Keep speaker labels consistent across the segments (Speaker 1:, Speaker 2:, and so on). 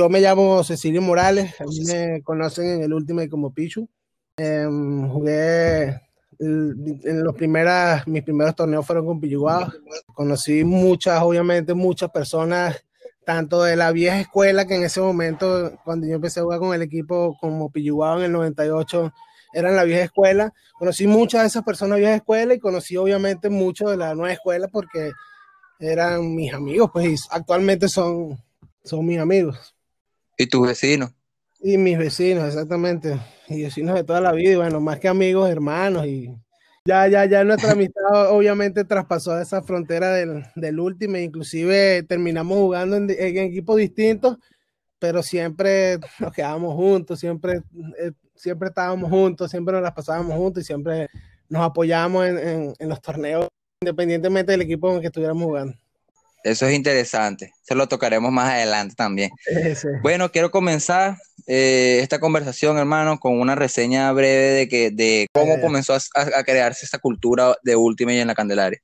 Speaker 1: yo me llamo Cecilio Morales, a mí me conocen en el último como Pichu. Em, jugué en los primeras, mis primeros torneos fueron con Pilluguao. Conocí muchas, obviamente, muchas personas, tanto de la vieja escuela, que en ese momento, cuando yo empecé a jugar con el equipo como Pilluguao en el 98, eran la vieja escuela. Conocí muchas de esas personas de vieja escuela y conocí, obviamente, mucho de la nueva escuela porque eran mis amigos, pues actualmente son, son mis amigos.
Speaker 2: ¿Y tus vecinos?
Speaker 1: Y mis vecinos, exactamente. Y vecinos de toda la vida, y bueno, más que amigos, hermanos. Y ya, ya, ya nuestra amistad obviamente traspasó esa frontera del, del último, inclusive terminamos jugando en, equipos distintos, pero siempre nos quedábamos juntos, siempre, eh, siempre estábamos juntos, siempre nos las pasábamos juntos y siempre nos apoyábamos en, en los torneos, independientemente del equipo en el que estuviéramos jugando.
Speaker 2: Eso es interesante. Se lo tocaremos más adelante también. Bueno, quiero comenzar eh, esta conversación, hermano, con una reseña breve de que de cómo eh. comenzó a, crearse esta cultura de Ultimate en la Candelaria.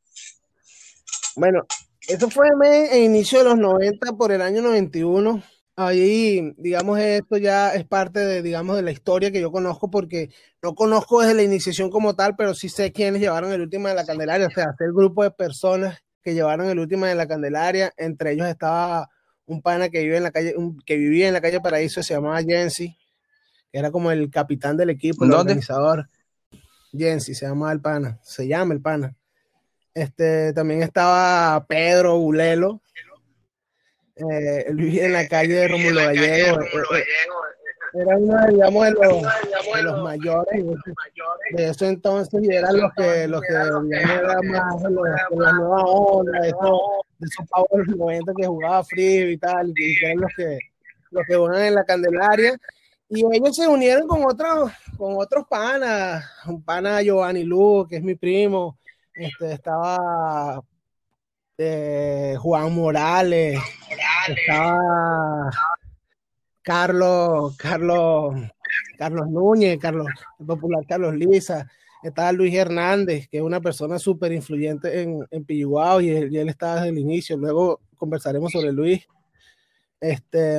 Speaker 1: Bueno, eso fue en inicio de los 90, por el año 91. Ahí, digamos, esto ya es parte de, digamos, de la historia que yo conozco, porque no conozco desde la iniciación como tal, pero sí sé quiénes llevaron el último de la Candelaria, o sea, el grupo de personas que llevaron el último de la Candelaria. Entre ellos estaba un pana que vive en la calle, que vivía en la calle Paraíso, se llamaba Jensi, que era como el capitán del equipo, el organizador. Jensi se llamaba el pana, se llama el pana. Este, también estaba Pedro Bulelo. Eh, él vivía en la calle de Romulo Gallego. Era uno, digamos, de los, de los mayores. de eso entonces y eran los que los que digamos, eran más de, los, de la nueva onda de esos, de esos power 90 que jugaba frío y tal y eran los que los que juegan en la Candelaria. Y ellos se unieron con otros con otros panas un pana Giovanni Lu que es mi primo este estaba eh, Juan Morales, Morales. estaba Carlos, Carlos, Carlos Núñez, Carlos, el popular Carlos Lisa, estaba Luis Hernández, que es una persona súper influyente en, en y, él, estaba desde el inicio, luego conversaremos sobre Luis. Este,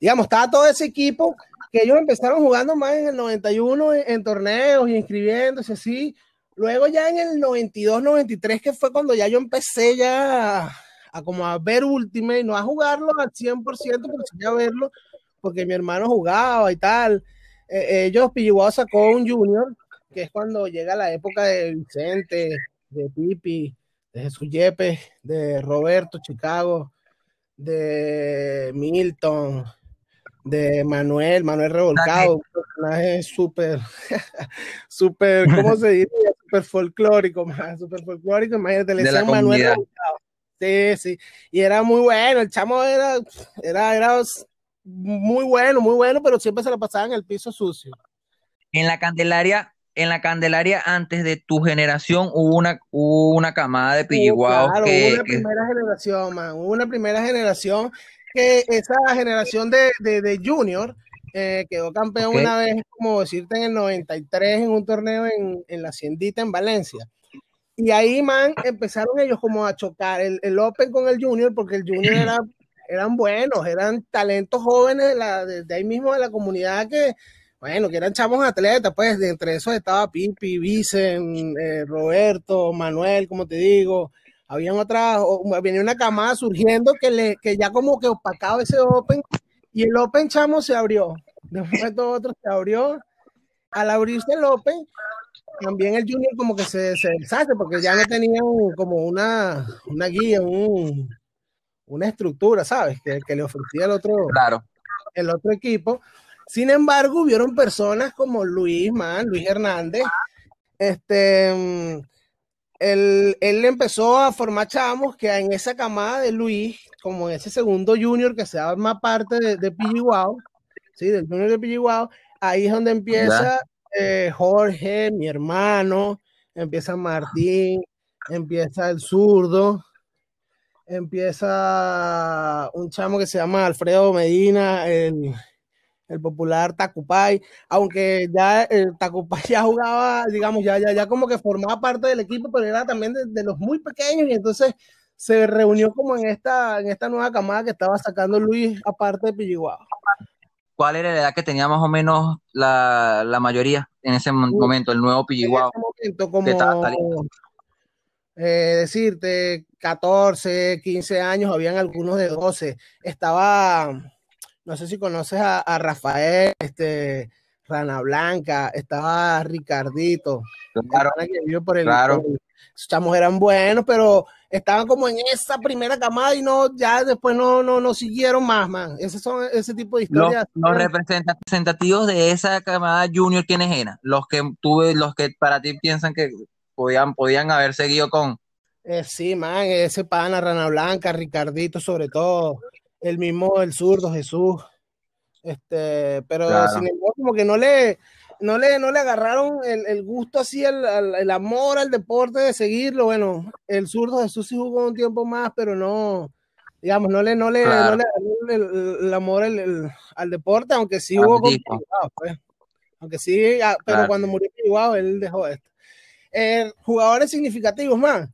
Speaker 1: digamos, estaba todo ese equipo que ellos empezaron jugando más en el 91 en, torneos y inscribiéndose así. Luego ya en el 92, 93, que fue cuando ya yo empecé ya a, a como a ver Ultimate, no a jugarlo al 100%, pero sí a verlo porque mi hermano jugaba y tal. Eh, ellos, Pilluguao sacó un junior, que es cuando llega la época de Vicente, de Pipi, de Jesús Yepes, de Roberto Chicago, de Milton, de Manuel, Manuel Revolcado, un personaje súper, súper, ¿cómo se dice? Súper folclórico, súper folclórico, imagínate, le decían Manuel Revolcado. Sí, sí, y era muy bueno, el chamo era, era, era muy bueno, muy bueno, pero siempre se la pasaba en el piso sucio.
Speaker 2: En la Candelaria, en la Candelaria antes de tu generación hubo una, una camada de pilliguados
Speaker 1: claro, que, hubo una primera generación, man, hubo una primera generación que esa generación de, de, junior eh, quedó campeón una vez, como decirte, en el 93 en un torneo en, en la Haciendita en Valencia. Y ahí, man, empezaron ellos como a chocar el, el Open con el Junior, porque el Junior era eran buenos, eran talentos jóvenes de, ahí mismo de la comunidad que, bueno, que eran chavos atletas, pues de entre esos estaba Pipi, Vicen, eh, Roberto, Manuel, como te digo, habían otras, venía una camada surgiendo que, le, que ya como que opacaba ese Open y el Open chamo se abrió, después todo otro se abrió, al abrirse el Open, también el Junior como que se, se deshace porque ya no tenían como una, una guía, un, una estructura, ¿sabes? Que, que le ofrecía el otro,
Speaker 2: claro.
Speaker 1: el otro equipo. Sin embargo, hubieron personas como Luis, man, Luis Hernández, este, él, él, empezó a formar chamos que en esa camada de Luis, como en ese segundo junior que se arma parte de, de ¿sí? Del junior de Pilliguao, ahí es donde empieza eh, Jorge, mi hermano, empieza Martín, empieza el zurdo, empieza un chamo que se llama Alfredo Medina, el, popular Tacupay, aunque ya el Tacupay ya jugaba, digamos, ya, ya, ya como que formaba parte del equipo, pero era también de, los muy pequeños y entonces se reunió como en esta, en esta nueva camada que estaba sacando Luis, aparte de Pilliguao.
Speaker 2: ¿Cuál era la edad que tenía más o menos la, mayoría en ese momento, el nuevo Pilliguao? En ese momento,
Speaker 1: como, eh, decirte, 14, 15 años, habían algunos de 12. Estaba, no sé si conoces a, Rafael, este, Rana Blanca, estaba Ricardito,
Speaker 2: claro,
Speaker 1: que por el, claro. chamos eran buenos, pero estaban como en esa primera camada y no, ya después no, no, no siguieron más, man. Ese son ese tipo de historias.
Speaker 2: Los, representativos de esa camada junior, ¿quiénes eran? Los que tuve, los que para ti piensan que podían, podían haber seguido con.
Speaker 1: Eh, sí, man, ese pana, Rana Blanca, Ricardito, sobre todo, el mismo, el zurdo, Jesús. Este, pero sin embargo, como que no le, no le, no le agarraron el, gusto así, el, amor al deporte de seguirlo. Bueno, el zurdo Jesús sí jugó un tiempo más, pero no, digamos, no le, no le, no le el, amor al deporte, aunque sí hubo pues. Aunque sí, ah, pero cuando murió él dejó esto. Eh, jugadores significativos más.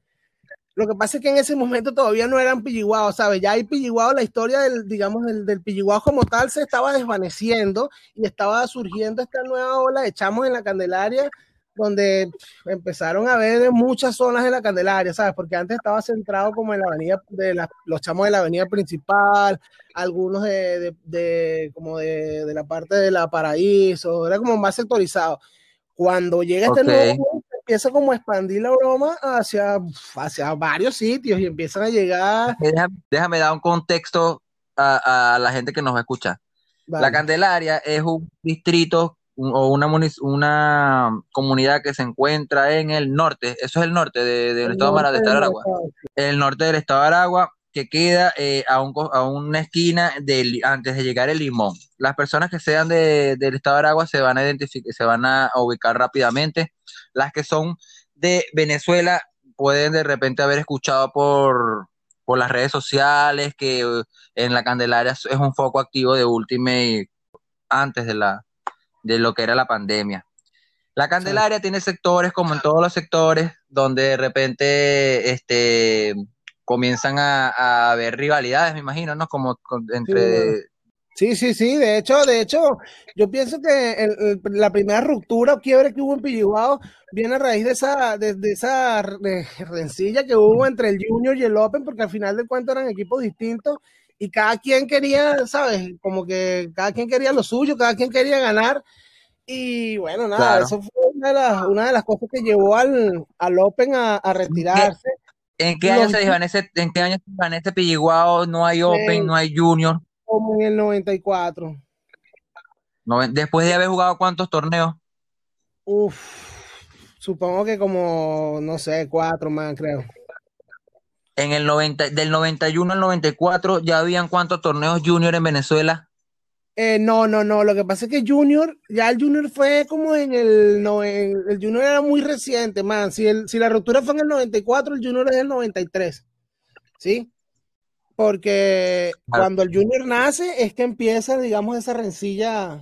Speaker 1: Lo que pasa es que en ese momento todavía no eran pilliguados, ¿sabes? Ya hay pilliguados, la historia del, digamos, del, del como tal se estaba desvaneciendo y estaba surgiendo esta nueva ola de chamos en la Candelaria, donde empezaron a ver muchas zonas de la Candelaria, ¿sabes? Porque antes estaba centrado como en la avenida, de los chamos de la avenida principal, algunos de, de, como de, de, la parte de la Paraíso, era como más sectorizado. Cuando llega este nuevo empieza como a expandir la broma hacia, hacia varios sitios y empiezan a llegar.
Speaker 2: Déjame, dar un contexto a, la gente que nos va a escuchar. La Candelaria es un distrito o una, una comunidad que se encuentra en el norte, eso es el norte del estado, de, Aragua. El norte del estado de Aragua, que queda eh, a, una esquina del, antes de llegar el limón. Las personas que sean del estado de Aragua se van a identificar, se van a ubicar rápidamente. Las que son de Venezuela pueden de repente haber escuchado por, las redes sociales que eh, en la Candelaria es un foco activo de Ultimate antes de la de lo que era la pandemia. La Candelaria tiene sectores como en todos los sectores donde de repente este comienzan a, haber rivalidades, me imagino, ¿no? Como entre...
Speaker 1: Sí, sí, sí, de hecho, de hecho, yo pienso que la primera ruptura o quiebre que hubo en Pilliguao viene a raíz de esa, de, esa rencilla que hubo entre el Junior y el Open, porque al final de cuentas eran equipos distintos y cada quien quería, ¿sabes? Como que cada quien quería lo suyo, cada quien quería ganar. Y bueno, nada, eso fue una de, las, una de las cosas que llevó al, al Open a, a retirarse.
Speaker 2: ¿En qué año se desvanece, en qué año se desvanece Pilliguao? No hay Open, no hay Junior.
Speaker 1: Como en el 94.
Speaker 2: después de haber jugado cuántos torneos?
Speaker 1: Uf, supongo que como, no sé, cuatro más, creo.
Speaker 2: En el 90, del 91 al 94, ¿ya habían cuántos torneos Junior en Venezuela?
Speaker 1: Eh, no, no, no. Lo que pasa es que Junior, ya el Junior fue como en el. No, el Junior era muy reciente, man. Si, el, si la ruptura fue en el 94, el Junior es el 93. ¿Sí? Porque cuando el Junior nace es que empieza, digamos, esa rencilla.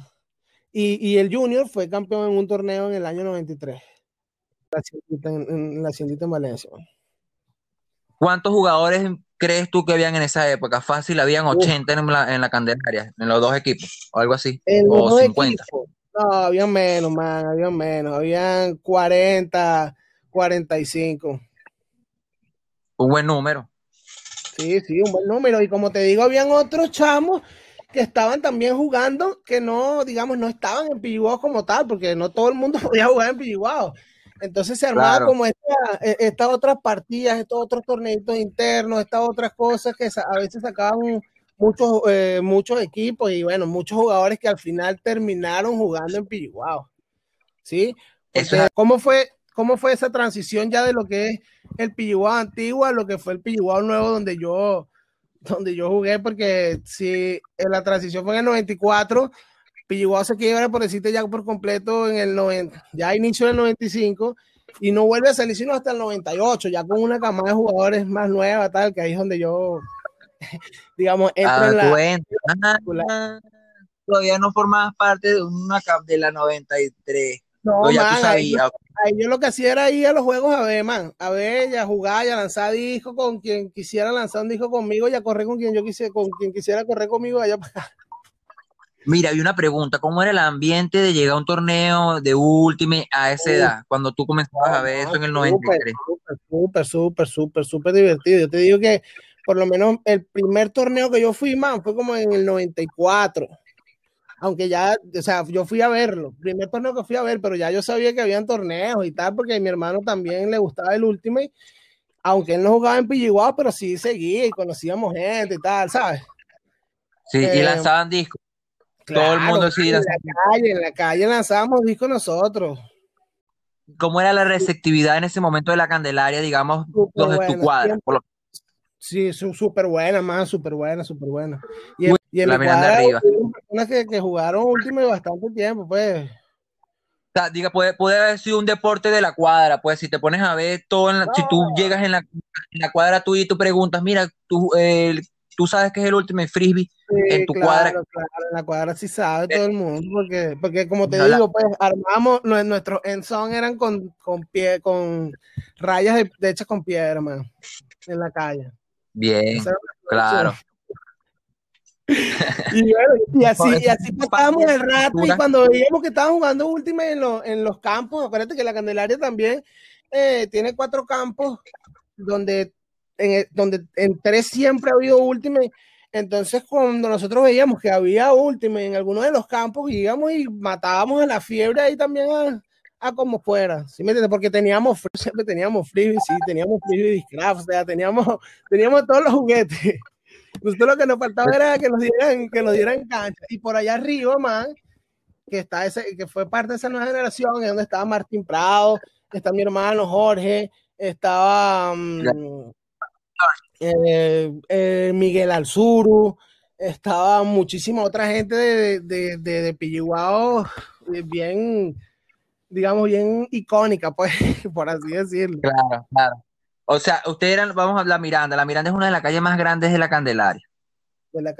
Speaker 1: Y, y, el Junior fue campeón en un torneo en el año 93. La en, la Ciendita en Valencia.
Speaker 2: ¿Cuántos jugadores crees tú que habían en esa época? Fácil, habían 80 en la, en la Candelaria, en los dos equipos, o algo así, o 50.
Speaker 1: No, habían menos, man, habían menos, habían 40, 45.
Speaker 2: Un buen número.
Speaker 1: Sí, sí, un buen número. Y como te digo, habían otros chamos que estaban también jugando, que no, digamos, no estaban en Pilliguao como tal, porque no todo el mundo podía jugar en Pilliguao. Entonces se armaba como e, estas otras partidas, estos otros torneitos internos, estas otras cosas que a veces sacaban muchos, eh, muchos equipos y bueno, muchos jugadores que al final terminaron jugando en Piriguao. ¿Sí? ¿cómo, fue, ¿Cómo fue esa transición ya de lo que es el Piriguao antiguo a lo que fue el Piriguao nuevo donde yo, donde yo jugué? Porque si la transición fue en el 94 Pilliguao se quiebra por decirte ya por completo en el 90, ya inicio del 95 y no vuelve a salir sino hasta el 98, ya con una camada de jugadores más nueva, tal, que ahí es donde yo, digamos, entro ah, en
Speaker 2: la, todavía no formabas parte de una cap de la 93.
Speaker 1: No, man, ahí, yo lo que hacía era ir a los juegos a ver, man, a ver, ya jugar, ya lanzar disco con quien quisiera lanzar un disco conmigo, ya correr con quien yo quisiera, con quien quisiera correr conmigo allá para
Speaker 2: Mira, hay una pregunta, ¿cómo era el ambiente de llegar a un torneo de Ultimate a esa edad, cuando tú comenzabas a ver eso en el 93?
Speaker 1: Súper, súper, súper, súper divertido. Yo te digo que por lo menos el primer torneo que yo fui, man, fue como en el 94. Aunque ya, o sea, yo fui a verlo, primer torneo que fui a ver, pero ya yo sabía que habían torneos y tal, porque a mi hermano también le gustaba el Ultimate, aunque él no jugaba en Pilliguao, pero sí seguía y conocíamos gente y tal, ¿sabes?
Speaker 2: Sí, y eh, lanzaban discos. Todo el mundo sí.
Speaker 1: En la calle, en la calle lanzábamos discos nosotros.
Speaker 2: ¿Cómo era la receptividad en ese momento de la Candelaria, digamos, los de tu cuadra?
Speaker 1: Sí, súper buena, más súper buena, súper buena. Y, en, y en la cuadra, arriba. personas que, que jugaron último bastante tiempo, pues.
Speaker 2: O sea, diga, puede, puede haber sido un deporte de la cuadra, pues si te pones a ver todo, si tú llegas en la, en la, cuadra tú y tú preguntas, mira, tú, eh, tú sabes que es el último frisbee en tu cuadra. Claro,
Speaker 1: en la cuadra sí sabe todo el mundo, porque, porque como te digo, pues armamos, nuestros son eran con, con pie, con rayas de, hechas con piedra, man, en la calle.
Speaker 2: Bien, claro.
Speaker 1: y, bueno, y así, y así pasábamos el rato y cuando veíamos que estaban jugando última en, en los campos, acuérdate que la Candelaria también eh, tiene cuatro campos donde en, donde en siempre ha habido Ultimate. Entonces, cuando nosotros veíamos que había Ultimate en alguno de los campos, íbamos y matábamos a la fiebre ahí también a, como fuera. ¿Sí me entiendes? Porque teníamos, siempre teníamos frisbee, sí, teníamos frisbee discraft, o sea, teníamos, teníamos todos los juguetes. Nosotros lo que nos faltaba era que nos dieran, que nos dieran cancha. Y por allá arriba, man, que está ese, que fue parte de esa nueva generación, es donde estaba Martín Prado, está mi hermano Jorge, estaba mm, eh, eh, Miguel Alzuru, estaba muchísima otra gente de, de, de, de eh, bien, digamos, bien icónica, pues, por así decirlo.
Speaker 2: Claro, claro. O sea, ustedes eran, vamos a hablar Miranda, la Miranda es una de las calles más grandes de la Candelaria.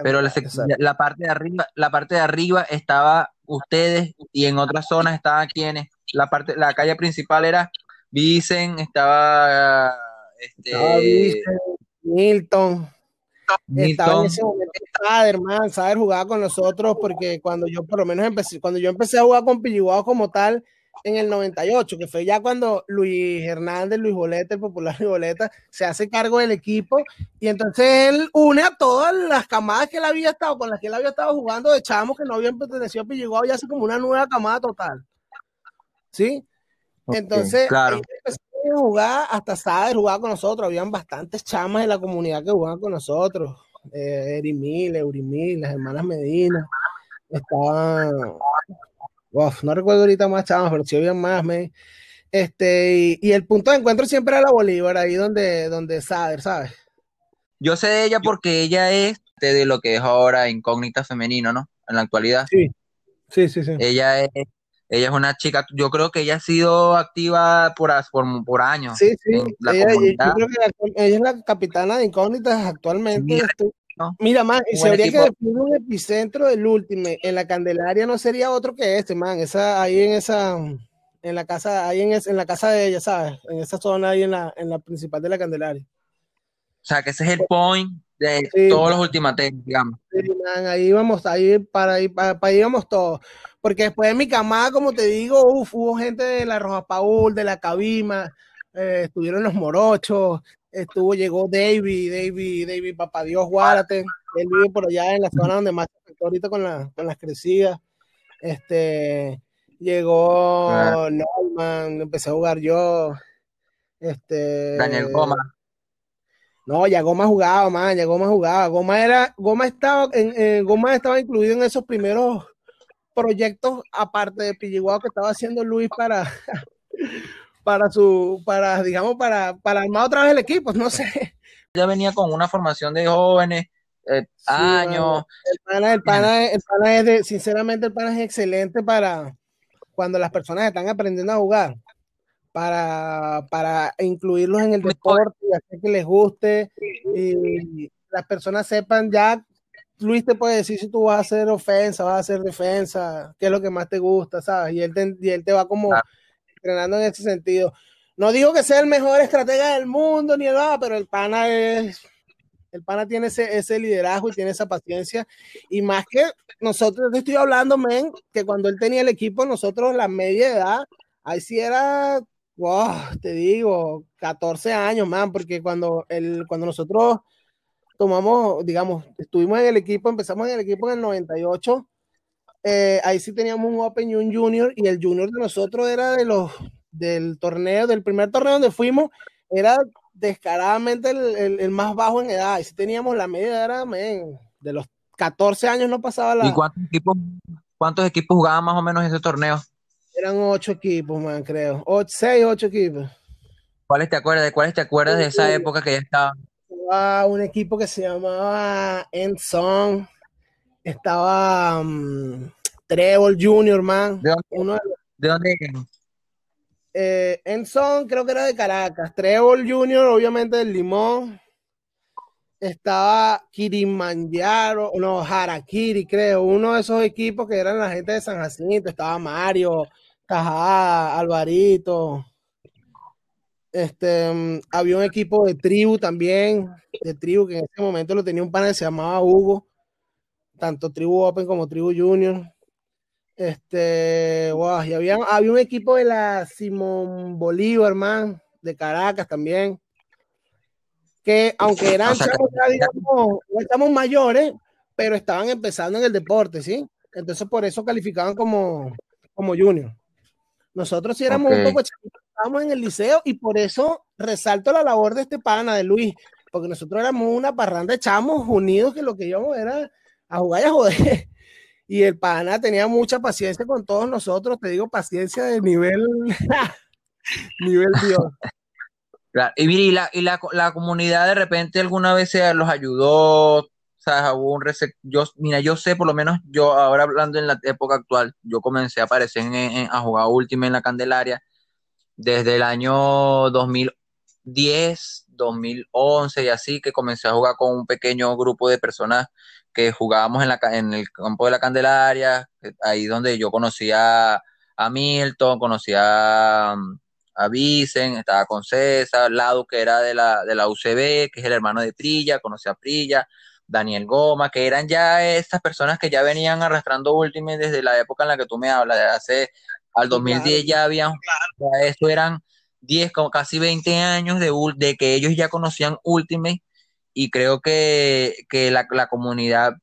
Speaker 2: pero la, parte de arriba, la parte de arriba estaba ustedes y en otras zonas estaban quienes. La parte, la calle principal era Vicen, estaba este,
Speaker 1: Milton. Estaba en ese momento Sader, man, Sader jugaba con nosotros porque cuando yo por lo menos empecé, cuando yo empecé a jugar con Pilliguao como tal en el 98, que fue ya cuando Luis Hernández, Luis Boleta, el popular Luis Boleta, se hace cargo del equipo y entonces él une a todas las camadas que él había estado, con las que él había estado jugando de chamos que no habían pertenecido a Pilliguao, ya hace como una nueva camada total. ¿Sí? Entonces, claro jugar, hasta Sader jugaba con nosotros, habían bastantes chamas en la comunidad que jugaban con nosotros, eh, Erimil, Eurimil, las hermanas Medina, estaban, no recuerdo ahorita más chamas, pero sí habían más, me, este, y, el punto de encuentro siempre era la Bolívar, ahí donde, donde Sader, ¿sabes?
Speaker 2: Yo sé de ella porque ella es de lo que es ahora incógnita femenino, ¿no? En la actualidad.
Speaker 1: Sí, sí, sí. sí.
Speaker 2: Ella es ella es una chica, yo creo que ella ha sido activa por, por, por años.
Speaker 1: Sí, sí. ella, yo creo que ella es la capitana de incógnitas actualmente. Mira, man, y se habría que definir un epicentro del último en la Candelaria no sería otro que este, man. Esa, ahí en esa, en la casa, ahí en, en la casa de ella, ¿sabes? En esa zona ahí en la, en la principal de la Candelaria.
Speaker 2: O sea, que ese es el point de todos los ultimates, digamos.
Speaker 1: Man, ahí vamos, ahí para, ahí, para, para ahí vamos todos. Porque después de mi camada, como te digo, uf, hubo gente de la Roja Paul, de la Cabima, eh, estuvieron los Morochos, estuvo, llegó David, David, David Papá Dios Guárate, él vive por allá en la zona donde más ahorita con, la, con las crecidas. Este, llegó ah. Norman, empecé a jugar yo. Este,
Speaker 2: Daniel Goma.
Speaker 1: No, ya Goma jugaba, man, ya Goma jugaba. Goma era, Goma estaba, en, Goma estaba incluido en esos primeros proyectos aparte de Pilliguao que estaba haciendo Luis para, para su, para, digamos, para, para armar otra vez el equipo, no sé.
Speaker 2: Ya venía con una formación de jóvenes, eh, años.
Speaker 1: el pana, el pana, el pana es de, sinceramente, el pana es excelente para cuando las personas están aprendiendo a jugar. Para, para incluirlos en el deporte y hacer que les guste y las personas sepan ya Luis te puede decir si tú vas a hacer ofensa, vas a hacer defensa, qué es lo que más te gusta, ¿sabes? Y él te, y él te va como entrenando en ese sentido. No digo que sea el mejor estratega del mundo ni nada, pero el pana es. El pana tiene ese, ese liderazgo y tiene esa paciencia. Y más que nosotros, te estoy hablando, men, que cuando él tenía el equipo, nosotros la media edad, ahí sí era, wow, te digo, 14 años, man, porque cuando, el, cuando nosotros tomamos, digamos, estuvimos en el equipo, empezamos en el equipo en el 98, eh, ahí sí teníamos un Open y un Junior, y el Junior de nosotros era de los del torneo, del primer torneo donde fuimos, era descaradamente el, el, más bajo en edad. Y si teníamos la media, era de los 14 años no pasaba la.
Speaker 2: ¿Y cuántos equipos, cuántos equipos jugaban más o menos ese torneo?
Speaker 1: Eran ocho equipos, man, creo. Ocho, seis, ocho equipos.
Speaker 2: ¿Cuáles te acuerdas? ¿De cuáles te acuerdas de esa época que ya estaba?
Speaker 1: un equipo que se llamaba Enson. Estaba um, Trevor Junior, man.
Speaker 2: ¿De dónde?
Speaker 1: Uno
Speaker 2: ¿De dónde?
Speaker 1: Eh, Enson creo que era de Caracas. Trevor Junior, obviamente del Limón. Estaba Kirimanjaro, no, Harakiri, creo. Uno de esos equipos que eran la gente de San Jacinto. Estaba Mario, Alvarito. Este, mm, había un equipo de tribu también, de tribu, que en ese momento lo tenía un pana que se llamaba Hugo, tanto tribu Open como tribu Junior. Este, wow, y había, había un equipo de la Simón Bolívar, man, de Caracas también, que aunque eran digamos, estamos mayores, pero estaban empezando en el deporte, ¿sí? Entonces por eso calificaban como, como junior. Nosotros sí éramos un poco estábamos en el liceo y por eso resalto la labor de este pana, de Luis, porque nosotros éramos una parranda de chamos unidos que lo que íbamos era a jugar y a joder y el pana tenía mucha paciencia con todos nosotros, te digo, paciencia de nivel, nivel Dios.
Speaker 2: Claro. Y, la, y la, la, comunidad de repente alguna vez los ayudó, sea, hubo un yo, mira, yo sé, por lo menos yo ahora hablando en la época actual, yo comencé a aparecer en, a jugar última en la Candelaria desde el año 2010, 2011 y así, que comencé a jugar con un pequeño grupo de personas que jugábamos en, la, en el campo de la Candelaria, ahí donde yo conocía a Milton, conocía a, Vicen, estaba con César, Lado que era de la, de la UCB, que es el hermano de Prilla, conocía a Prilla, Daniel Goma, que eran ya estas personas que ya venían arrastrando Ultimate desde la época en la que tú me hablas, de hace al 2010 ya habían, ya eso eran 10, como casi 20 años de, de que ellos ya conocían Ultimate y creo que, la, comunidad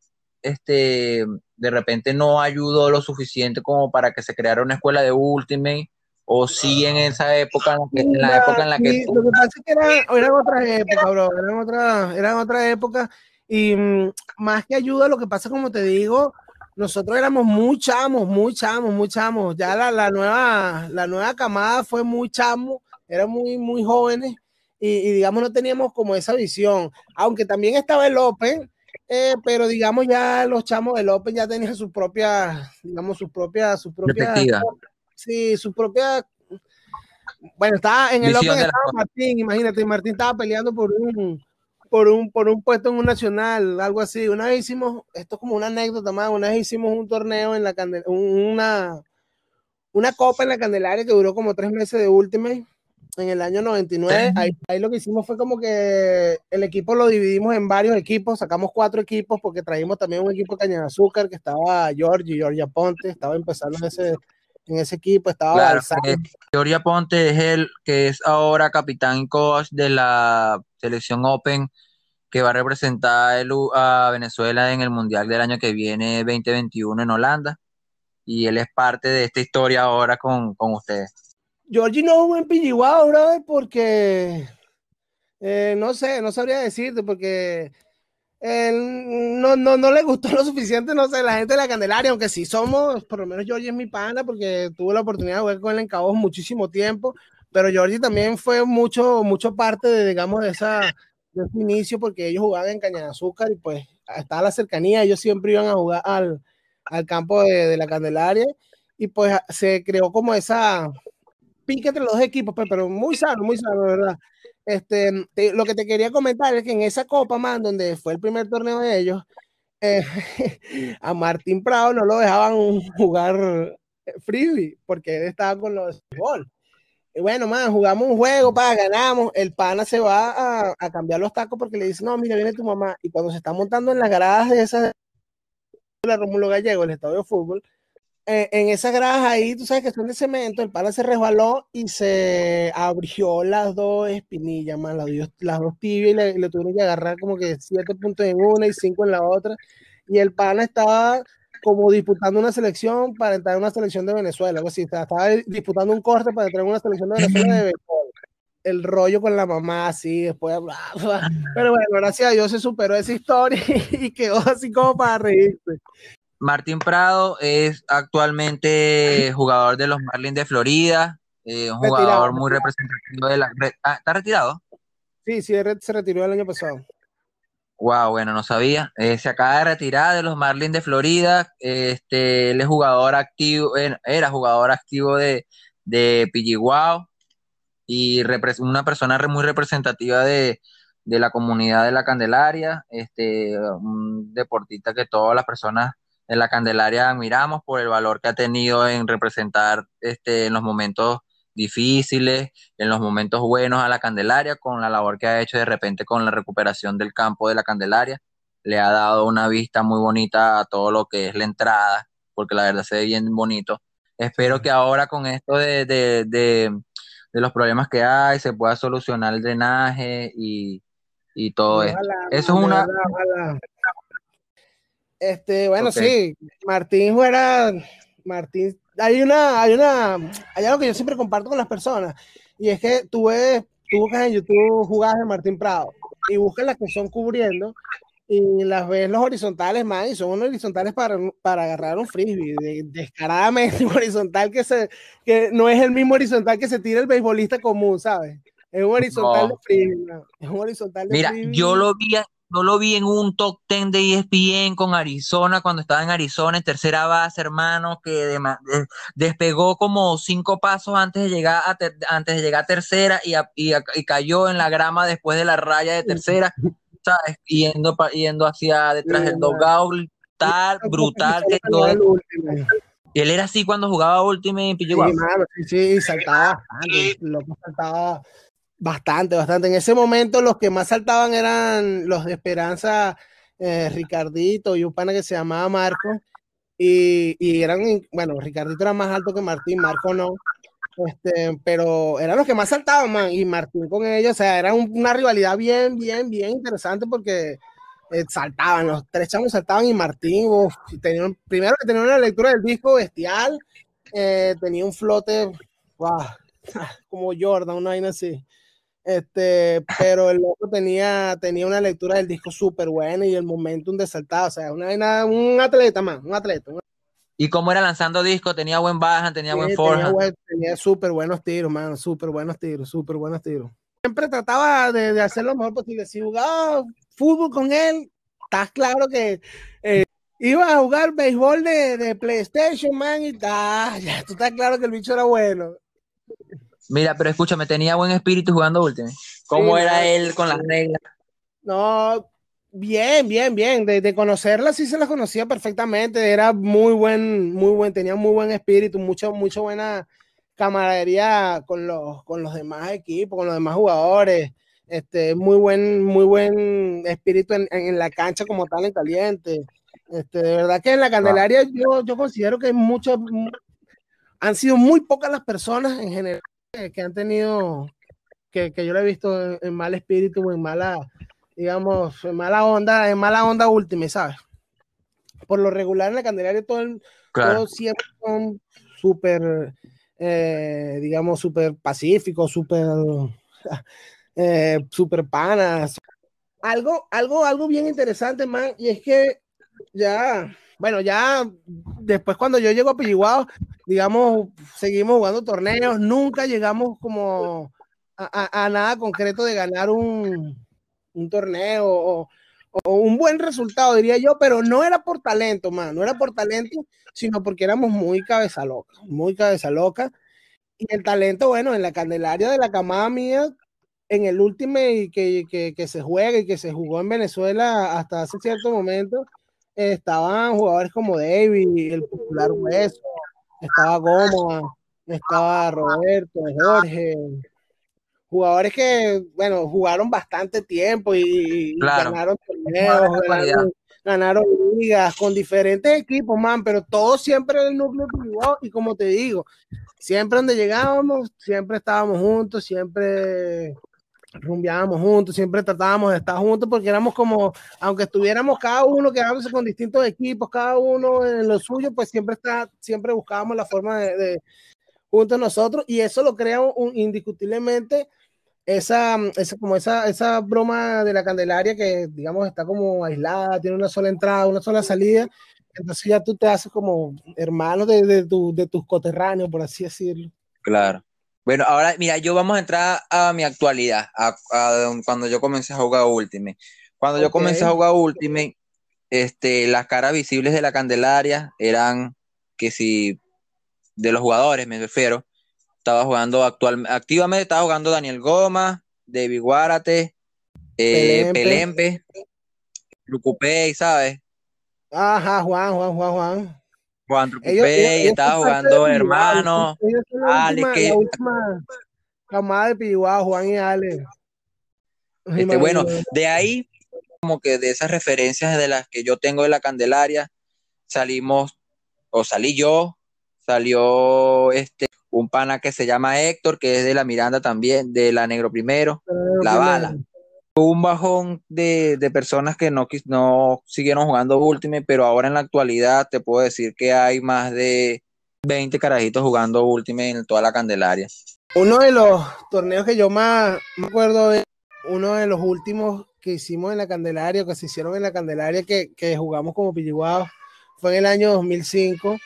Speaker 2: este, de repente no ayudó lo suficiente como para que se creara una escuela de Ultimate o sí en esa época en la, época en la que
Speaker 1: lo que pasa es que eran, otras épocas bro eran otras eran otras épocas y mm, más que ayuda lo que pasa como te digo nosotros éramos muy chamos muy chamos muy chamos. Ya la, la nueva la nueva camada fue muy chamo eran muy muy jóvenes y, digamos no teníamos como esa visión, aunque también estaba el Open, eh, pero digamos ya los chamos del Open ya tenían su propia, digamos su propia, su propia, sí, su propia, bueno, estaba en el Open estaba Martín, imagínate, Martín estaba peleando por un, por un, por un puesto en un nacional, algo así. Una vez hicimos, esto es como una anécdota más, una vez hicimos un torneo en la una, una copa en la Candelaria que duró como tres meses de Ultimate en el año 99. Ahí, lo que hicimos fue como que el equipo lo dividimos en varios equipos, sacamos cuatro equipos porque traímos también un equipo de caña de azúcar que estaba George, Georgia Ponte, estaba empezando en ese, en ese equipo, estaba
Speaker 2: claro, Georgia Ponte es el que es ahora capitán coach de la selección Open que va a representar a Venezuela en el Mundial del año que viene 2021 en Holanda y él es parte de esta historia ahora con, con ustedes.
Speaker 1: Georgie no jugó en Pijiwao, brother, porque eh, no sé, no sabría decirte, porque no, no, no le gustó lo suficiente, no sé, la gente de la Candelaria, aunque sí somos, por lo menos Georgie es mi pana, porque tuve la oportunidad de jugar con él en Cabo muchísimo tiempo, pero Georgie también fue mucho, mucho parte de, digamos, de, esa, de ese inicio, porque ellos jugaban en Caña de Azúcar y pues estaba la cercanía, ellos siempre iban a jugar al, al campo de, de la Candelaria y pues se creó como esa, pique entre los dos equipos, pues, pero muy sano, muy sano, ¿verdad? Este, lo que te quería comentar es que en esa Copa, man, donde fue el primer torneo de ellos, eh, a Martín Prado no lo dejaban jugar frisbee porque él estaba con los gol. Y bueno, man, jugamos un juego, para ganamos. El pana se va a, cambiar los tacos porque le dice, no, mira, viene tu mamá. Y cuando se está montando en las gradas de esa de la Rómulo Gallego, el estadio de fútbol, en esas gradas ahí, tú sabes que son de cemento, el pana se resbaló y se abrió las dos espinillas, man, las, las dos tibias y le, tuvieron que agarrar como que siete puntos en una y cinco en la otra. Y el pana estaba como disputando una selección para entrar en una selección de Venezuela, algo así, estaba disputando un corte para entrar en una selección de Venezuela de el rollo con la mamá así, después, pero bueno, gracias a Dios se superó esa historia y quedó así como para reírse.
Speaker 2: Martín Prado es actualmente jugador de los Marlins de Florida, eh, un jugador muy representativo de la... Ah, ¿Está retirado?
Speaker 1: Sí, sí, se retiró el año pasado.
Speaker 2: Wow, bueno, no sabía. Eh, se acaba de retirar de los Marlins de Florida. Este, él es jugador activo, era jugador activo de, de y una persona muy representativa de, de, la comunidad de la Candelaria. Este, un deportista que todas las personas en la Candelaria admiramos por el valor que ha tenido en representar este, en los momentos difíciles, en los momentos buenos a la Candelaria, con la labor que ha hecho de repente con la recuperación del campo de la Candelaria. Le ha dado una vista muy bonita a todo lo que es la entrada, porque la verdad se ve bien bonito. Espero que ahora con esto de, de, de, los problemas que hay se pueda solucionar el drenaje y, y todo esto. Eso es una...
Speaker 1: Este, bueno, sí, Martín fuera, Martín hay una, hay una, hay algo que yo siempre comparto con las personas, y es que tú ves, tú buscas en YouTube jugadas de Martín Prado, y buscas las que son cubriendo, y las ves los horizontales más, y son unos horizontales para, para agarrar un frisbee, descaradamente horizontal que se, que no es el mismo horizontal que se tira el beisbolista común, ¿sabes? Es un horizontal de frisbee, es un horizontal
Speaker 2: de Mira, yo lo vi, no lo vi en un top 10 de ESPN con Arizona, cuando estaba en Arizona en tercera base, hermano, que despegó como cinco pasos antes de llegar a, antes de llegar a tercera y, y, cayó en la grama después de la raya de tercera, ¿sabes? Yendo, yendo hacia detrás del dogout, tal, brutal que todo. Él era así cuando jugaba Ultimate en
Speaker 1: Sí, sí, sí, saltaba loco saltaba Bastante, bastante. En ese momento los que más saltaban eran los de Esperanza, eh, Ricardito y un pana que se llamaba Marco. Y, y, eran, bueno, Ricardito era más alto que Martín, Marco no. Este, pero eran los que más saltaban, man, y Martín con ellos, o sea, era una rivalidad bien, bien, bien interesante porque eh, saltaban, los tres chamos saltaban y Martín, uf, primero que tenía una lectura del disco bestial, eh, tenía un flote, wow, como Jordan, una vaina así. Este, pero el loco tenía, tenía una lectura del disco súper buena y el momentum de saltar, o sea, una, un atleta más, un atleta.
Speaker 2: ¿Y cómo era lanzando disco? ¿Tenía buen baja, tenía buen forja?
Speaker 1: Tenía, súper buenos tiros, mano, súper buenos tiros, súper buenos tiros. Siempre trataba de, de, hacer lo mejor posible. Si jugaba fútbol con él, estás claro que eh, iba a jugar béisbol de, de PlayStation, man, y ah, ya, tú estás claro que el bicho era bueno.
Speaker 2: Mira, pero escúchame, tenía buen espíritu jugando Ultimate. ¿Cómo era él con las reglas?
Speaker 1: No, bien, bien, bien. De, conocerla sí se la conocía perfectamente. Era muy buen, muy buen, tenía muy buen espíritu, mucha, mucha buena camaradería con los, con los demás equipos, con los demás jugadores. Este, muy buen, muy buen espíritu en, la cancha como tal en caliente. Este, de verdad que en la Candelaria yo, yo considero que muchos, han sido muy pocas las personas en general que han tenido, que, que yo lo he visto en, mal espíritu en mala, digamos, en mala onda, en mala onda última, ¿sabes? Por lo regular en la Candelaria todo, todos siempre son súper, eh, digamos, súper pacíficos, súper, eh, súper panas. Algo, algo, algo bien interesante, man, y es que ya bueno, ya después cuando yo llego a Pilliguao, digamos, seguimos jugando torneos, nunca llegamos como a, nada concreto de ganar un, torneo o, un buen resultado, diría yo, pero no era por talento, man, no era por talento, sino porque éramos muy cabeza loca, muy cabeza loca. Y el talento, bueno, en la Candelaria de la camada mía, en el último que, que, que se juega y que se jugó en Venezuela hasta hace cierto momento, estaban jugadores como David, el popular Hueso, estaba Goma, estaba Roberto, Jorge, jugadores que, bueno, jugaron bastante tiempo y, ganaron torneos, ganaron, ligas con diferentes equipos, man, pero todo siempre en el núcleo privado y como te digo, siempre donde llegábamos, siempre estábamos juntos, siempre rumbeábamos juntos, siempre tratábamos de estar juntos porque éramos como, aunque estuviéramos cada uno quedándose con distintos equipos, cada uno en lo suyo, pues siempre está, siempre buscábamos la forma de, de juntos nosotros y eso lo crea un, indiscutiblemente esa, esa, como esa, esa broma de la Candelaria que, digamos, está como aislada, tiene una sola entrada, una sola salida, entonces ya tú te haces como hermano de, de, tu, de tus coterráneos, por así decirlo.
Speaker 2: Claro. Bueno, ahora, mira, yo vamos a entrar a mi actualidad, a, cuando yo comencé a jugar Ultimate. Cuando yo comencé a jugar Ultimate, este, las caras visibles de la Candelaria eran que si, de los jugadores me refiero, estaba jugando actualmente, activamente estaba jugando Daniel Goma, David Guárate, eh, Pelempe, Lucupey, ¿sabes?
Speaker 1: Ajá, Juan, Juan, Juan, Juan.
Speaker 2: Juan Trucupey, estaba jugando hermano,
Speaker 1: Ale, que... La última camada de Piguá, Juan y Ale.
Speaker 2: Este, bueno, de ahí, como que de esas referencias de las que yo tengo de la Candelaria, salimos, o salí yo, salió este un pana que se llama Héctor, que es de la Miranda también, de la Negro Primero, La Bala. Un bajón de, personas que no, no siguieron jugando Ultimate, pero ahora en la actualidad te puedo decir que hay más de 20 carajitos jugando Ultimate en toda la Candelaria.
Speaker 1: Uno de los torneos que yo más me acuerdo es uno de los últimos que hicimos en la Candelaria, que se hicieron en la Candelaria, que, que jugamos como pilliguados, fue en el año 2005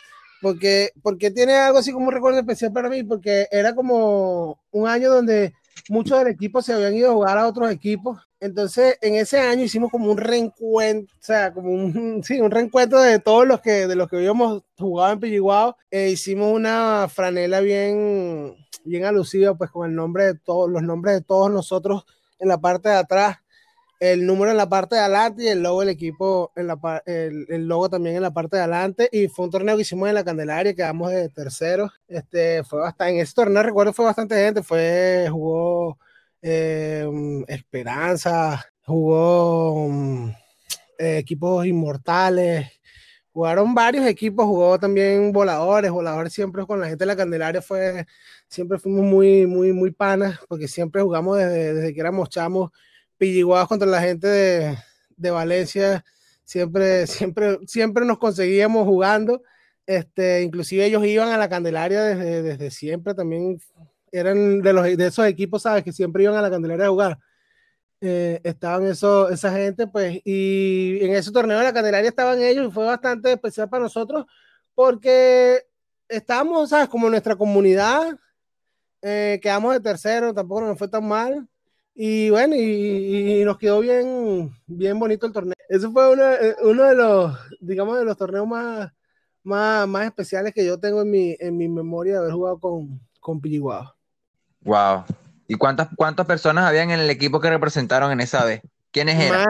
Speaker 1: porque, porque tiene algo así como un recuerdo especial para mí, porque era como un año donde muchos del equipo se habían ido a jugar a otros equipos. Entonces, en ese año hicimos como un reencuentro, o sea, como un, sí, un reencuentro de todos los que, de los que habíamos jugado en Pilliguao. E hicimos una franela bien, bien alusiva, pues con el nombre de todos, los nombres de todos nosotros en la parte de atrás el número en la parte de adelante y el logo del equipo, en la, el, el, logo también en la parte de adelante. Y fue un torneo que hicimos en la Candelaria, quedamos de tercero. Este, fue bastante, en ese torneo recuerdo fue bastante gente, fue, jugó eh, Esperanza, jugó eh, equipos inmortales, jugaron varios equipos, jugó también voladores, voladores siempre con la gente de la Candelaria fue, siempre fuimos muy, muy, muy panas, porque siempre jugamos desde, desde que éramos chamos Pilligüados contra la gente de, de, Valencia, siempre, siempre, siempre nos conseguíamos jugando. Este, inclusive ellos iban a la Candelaria desde, desde siempre, también eran de, los, de esos equipos, ¿sabes? Que siempre iban a la Candelaria a jugar. Eh, estaban eso, esa gente, pues, y en ese torneo de la Candelaria estaban ellos y fue bastante especial para nosotros porque estábamos, ¿sabes? Como nuestra comunidad, eh, quedamos de tercero, tampoco nos fue tan mal. Y bueno, y, nos quedó bien, bien bonito el torneo. Eso fue uno, eh, uno de los, digamos, de los torneos más, más, más especiales que yo tengo en mi, en mi memoria de haber jugado con, con Pilliguado.
Speaker 2: Wow. ¿Y cuántas, cuántas personas habían en el equipo que representaron en esa vez? ¿Quiénes eran?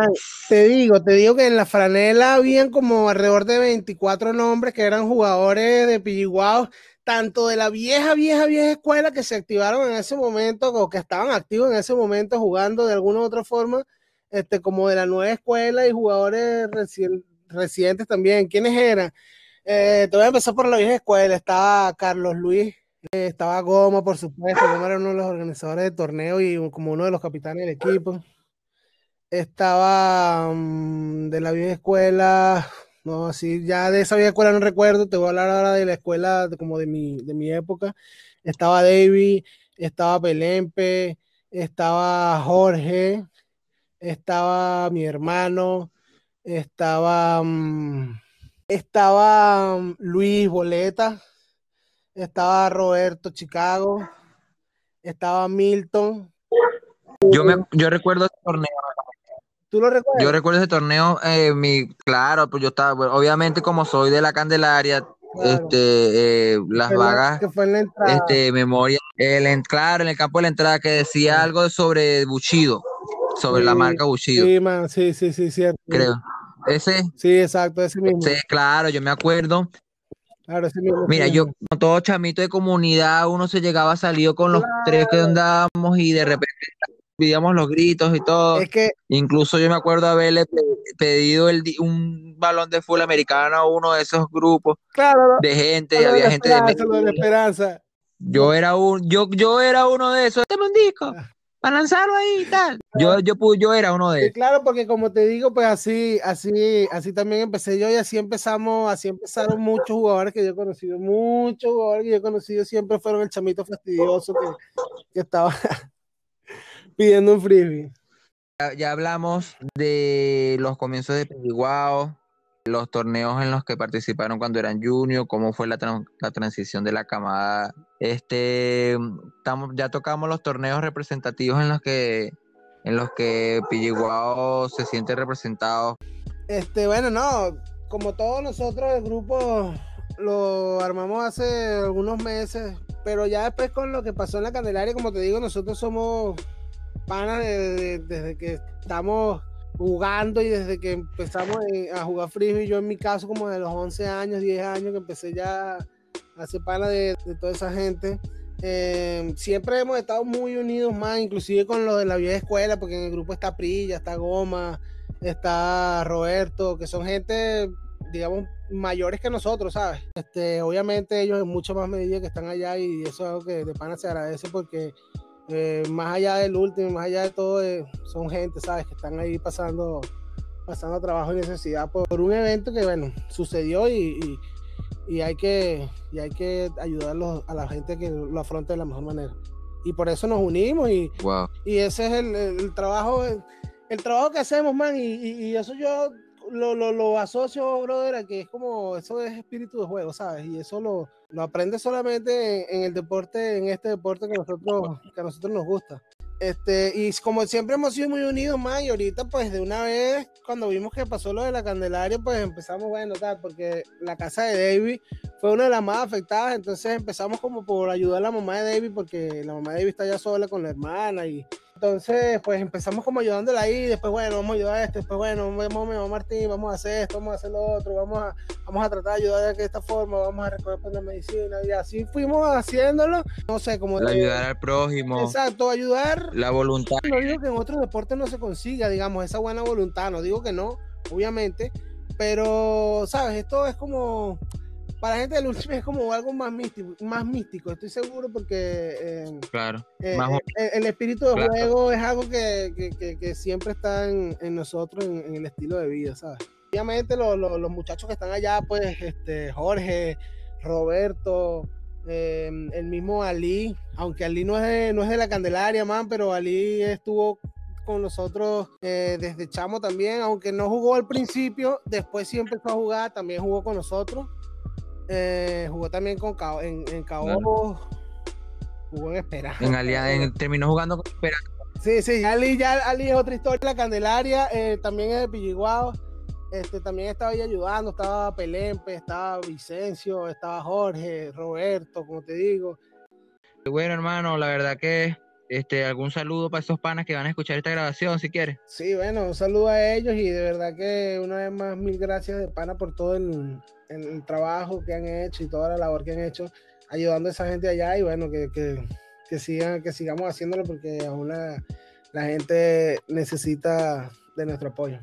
Speaker 1: te digo, te digo que en la franela habían como alrededor de 24 nombres que eran jugadores de Pilliguado tanto de la vieja, vieja, vieja escuela que se activaron en ese momento o que estaban activos en ese momento jugando de alguna u otra forma, este, como de la nueva escuela y jugadores residentes también. ¿Quiénes eran? Eh, te voy a empezar por la vieja escuela. Estaba Carlos Luis, eh, estaba Goma, por supuesto. Goma era uno de los organizadores del torneo y como uno de los capitanes del equipo. Estaba mm, de la vieja escuela, no, así ya de esa vieja escuela no recuerdo, te voy a hablar ahora de la escuela como de mi, de mi época. Estaba David, estaba Pelempe, estaba Jorge, estaba mi hermano, estaba, mm, estaba mm, Luis Boleta, estaba Roberto Chicago, estaba Milton.
Speaker 2: Yo, me, yo recuerdo ese torneo
Speaker 1: ¿Tú lo recuerdas?
Speaker 2: Yo recuerdo ese torneo, eh, mi, claro, pues yo estaba, obviamente como soy de la Candelaria, este, eh, las vagas, este, memoria, el, claro, en el campo de la entrada que decía algo sobre Buchido, sobre la marca Buchido.
Speaker 1: Sí, man, sí, sí, sí, cierto.
Speaker 2: Creo. Ese.
Speaker 1: Sí, exacto, ese mismo. Sí,
Speaker 2: claro, yo me acuerdo. Claro, ese mismo. Mira, yo, con todo chamito de comunidad, uno se llegaba salido con los tres que andábamos y de repente pedíamos los gritos y todo. Es que. Incluso yo me acuerdo haberle pedido el, un balón de fútbol americano a uno de esos grupos de gente, había gente de,
Speaker 1: de esperanza.
Speaker 2: Yo era un, yo, yo era uno de esos. Disco. Ah para lanzarlo ahí y tal. Yo, yo, yo era uno de ellos.
Speaker 1: claro, porque como te digo, pues así, así, así también empecé yo y así empezamos, así empezaron muchos jugadores que yo he conocido, muchos jugadores que yo he conocido siempre fueron el chamito fastidioso que, que estaba pidiendo un freebie.
Speaker 2: Ya, ya, hablamos de los comienzos de Periguao, los torneos en los que participaron cuando eran junior, cómo fue la, la transición de la camada. Este, estamos, ya tocamos los torneos representativos en los que en los que Pilliguao se siente representado.
Speaker 1: Este, bueno, no, como todos nosotros el grupo lo armamos hace algunos meses, pero ya después con lo que pasó en la Candelaria, como te digo, nosotros somos panas desde que estamos jugando y desde que empezamos a jugar frisbee, yo en mi caso como de los 11 años, 10 años que empecé ya a ser pana de, toda esa gente, em, siempre hemos estado muy unidos más, inclusive con lo de la vieja escuela, porque en el grupo está Prilla, está Goma, está Roberto, que son gente, digamos, mayores que nosotros, ¿sabes? Este, obviamente ellos en mucho más medida que están allá y eso es algo que de pana se agradece porque eh, más allá del último, más allá de todo, eh, son gente, ¿sabes? Que están ahí pasando, pasando trabajo y necesidad por, un evento que, bueno, sucedió y, y, hay, que, y hay que ayudarlos a la gente que lo afronte de la mejor manera. Y por eso nos unimos y, y ese es el, el, trabajo, el, el, trabajo que hacemos, man, y, y eso yo lo, lo, lo, asocio, brother, a que es como, eso es espíritu de juego, ¿sabes? Y eso lo, lo aprendes solamente en, el deporte, en este deporte que, nosotros, que a nosotros nos gusta. Este, y como siempre hemos sido muy unidos más, y ahorita pues de una vez, cuando vimos que pasó lo de la Candelaria, pues empezamos, bueno, tal, porque la casa de David fue una de las más afectadas, entonces empezamos como por ayudar a la mamá de David, porque la mamá de David está ya sola con la hermana y entonces, pues empezamos como ayudándola ahí, después, bueno, vamos a ayudar a este, después, bueno, vamos a Martín, vamos a hacer esto, vamos a hacer lo otro, vamos a, vamos a tratar de ayudar de esta forma, vamos a recoger pues, la medicina, y así fuimos haciéndolo, no sé, como...
Speaker 2: ayudar al prójimo.
Speaker 1: Exacto, ayudar.
Speaker 2: La voluntad.
Speaker 1: No digo que en otros deportes no se consiga, digamos, esa buena voluntad, no digo que no, obviamente, pero, ¿sabes? Esto es como para la gente del último es como algo más místico, más místico estoy seguro, porque
Speaker 2: eh, claro,
Speaker 1: eh, eh, el, espíritu de juego es algo que, siempre está en, nosotros, en, el estilo de vida, ¿sabes? Obviamente los muchachos que están allá, pues este, Jorge, Roberto, el mismo Ali, aunque Ali no es de, no es de la Candelaria, man, pero Ali estuvo con nosotros desde chamo también, aunque no jugó al principio, después sí empezó a jugar, también jugó con nosotros. Eh, jugó también con en, en Cabo. Jugó en Esperanza.
Speaker 2: En terminó jugando con Esperanza.
Speaker 1: Sí, sí, Ali, ya Ali es otra historia. La Candelaria eh, también es de Pilliguao. Este, también estaba ahí ayudando. Estaba Pelempe, estaba Vicencio, estaba Jorge, Roberto, como te digo.
Speaker 2: Bueno, hermano, la verdad que este, algún saludo para esos panas que van a escuchar esta grabación, si quieres.
Speaker 1: Sí, bueno, un saludo a ellos y de verdad que una vez más mil gracias de pana por todo el, el, trabajo que han hecho y toda la labor que han hecho ayudando a esa gente allá y bueno, que, que, que sigan, que sigamos haciéndolo porque aún la, la gente necesita de nuestro apoyo.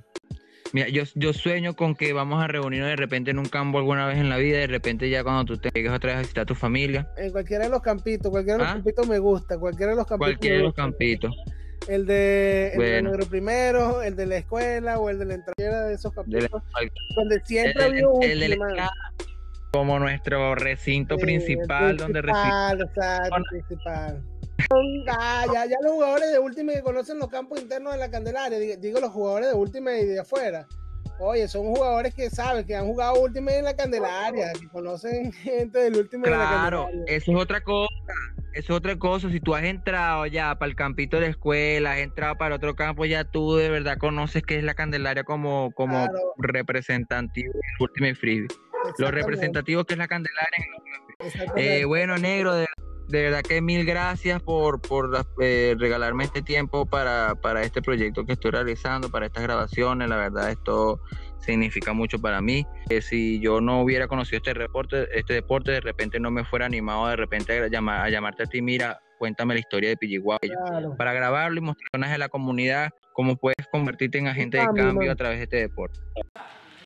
Speaker 2: Mira, yo, yo sueño con que vamos a reunirnos de repente en un campo alguna vez en la vida, de repente ya cuando tú te llegues otra vez a visitar a tu familia.
Speaker 1: En cualquiera de los campitos, cualquiera de los ¿Ah? campitos me gusta, cualquiera de los campitos.
Speaker 2: Cualquiera de los campitos
Speaker 1: el de el negro primero, el de la escuela o el de la entrada de esos capítulos, donde siempre había un
Speaker 2: como nuestro recinto principal, donde
Speaker 1: recibimos. principal. Ah, ya, ya los jugadores de última que conocen los campos internos de la Candelaria, digo los jugadores de última y de afuera, Oye, son jugadores que saben, que han jugado última en la Candelaria, que conocen gente del último
Speaker 2: claro, de la Candelaria. eso es otra cosa. Eso es otra cosa. Si tú has entrado ya para el campito de escuela, has entrado para otro campo, ya tú de verdad conoces qué es la Candelaria como, como representativo del último frisbee. Lo representativo que es la Candelaria. Eh, bueno, negro, de de verdad que mil gracias por, por eh, regalarme este tiempo para, para, este proyecto que estoy realizando, para estas grabaciones. La verdad, esto significa mucho para mí. Que si yo no hubiera conocido este deporte, este deporte, de repente no me fuera animado de repente a, llamar, a llamarte a ti, mira, cuéntame la historia de Pillihuayo. Para grabarlo y mostrarles a la comunidad cómo puedes convertirte en agente de cambio a través de este deporte.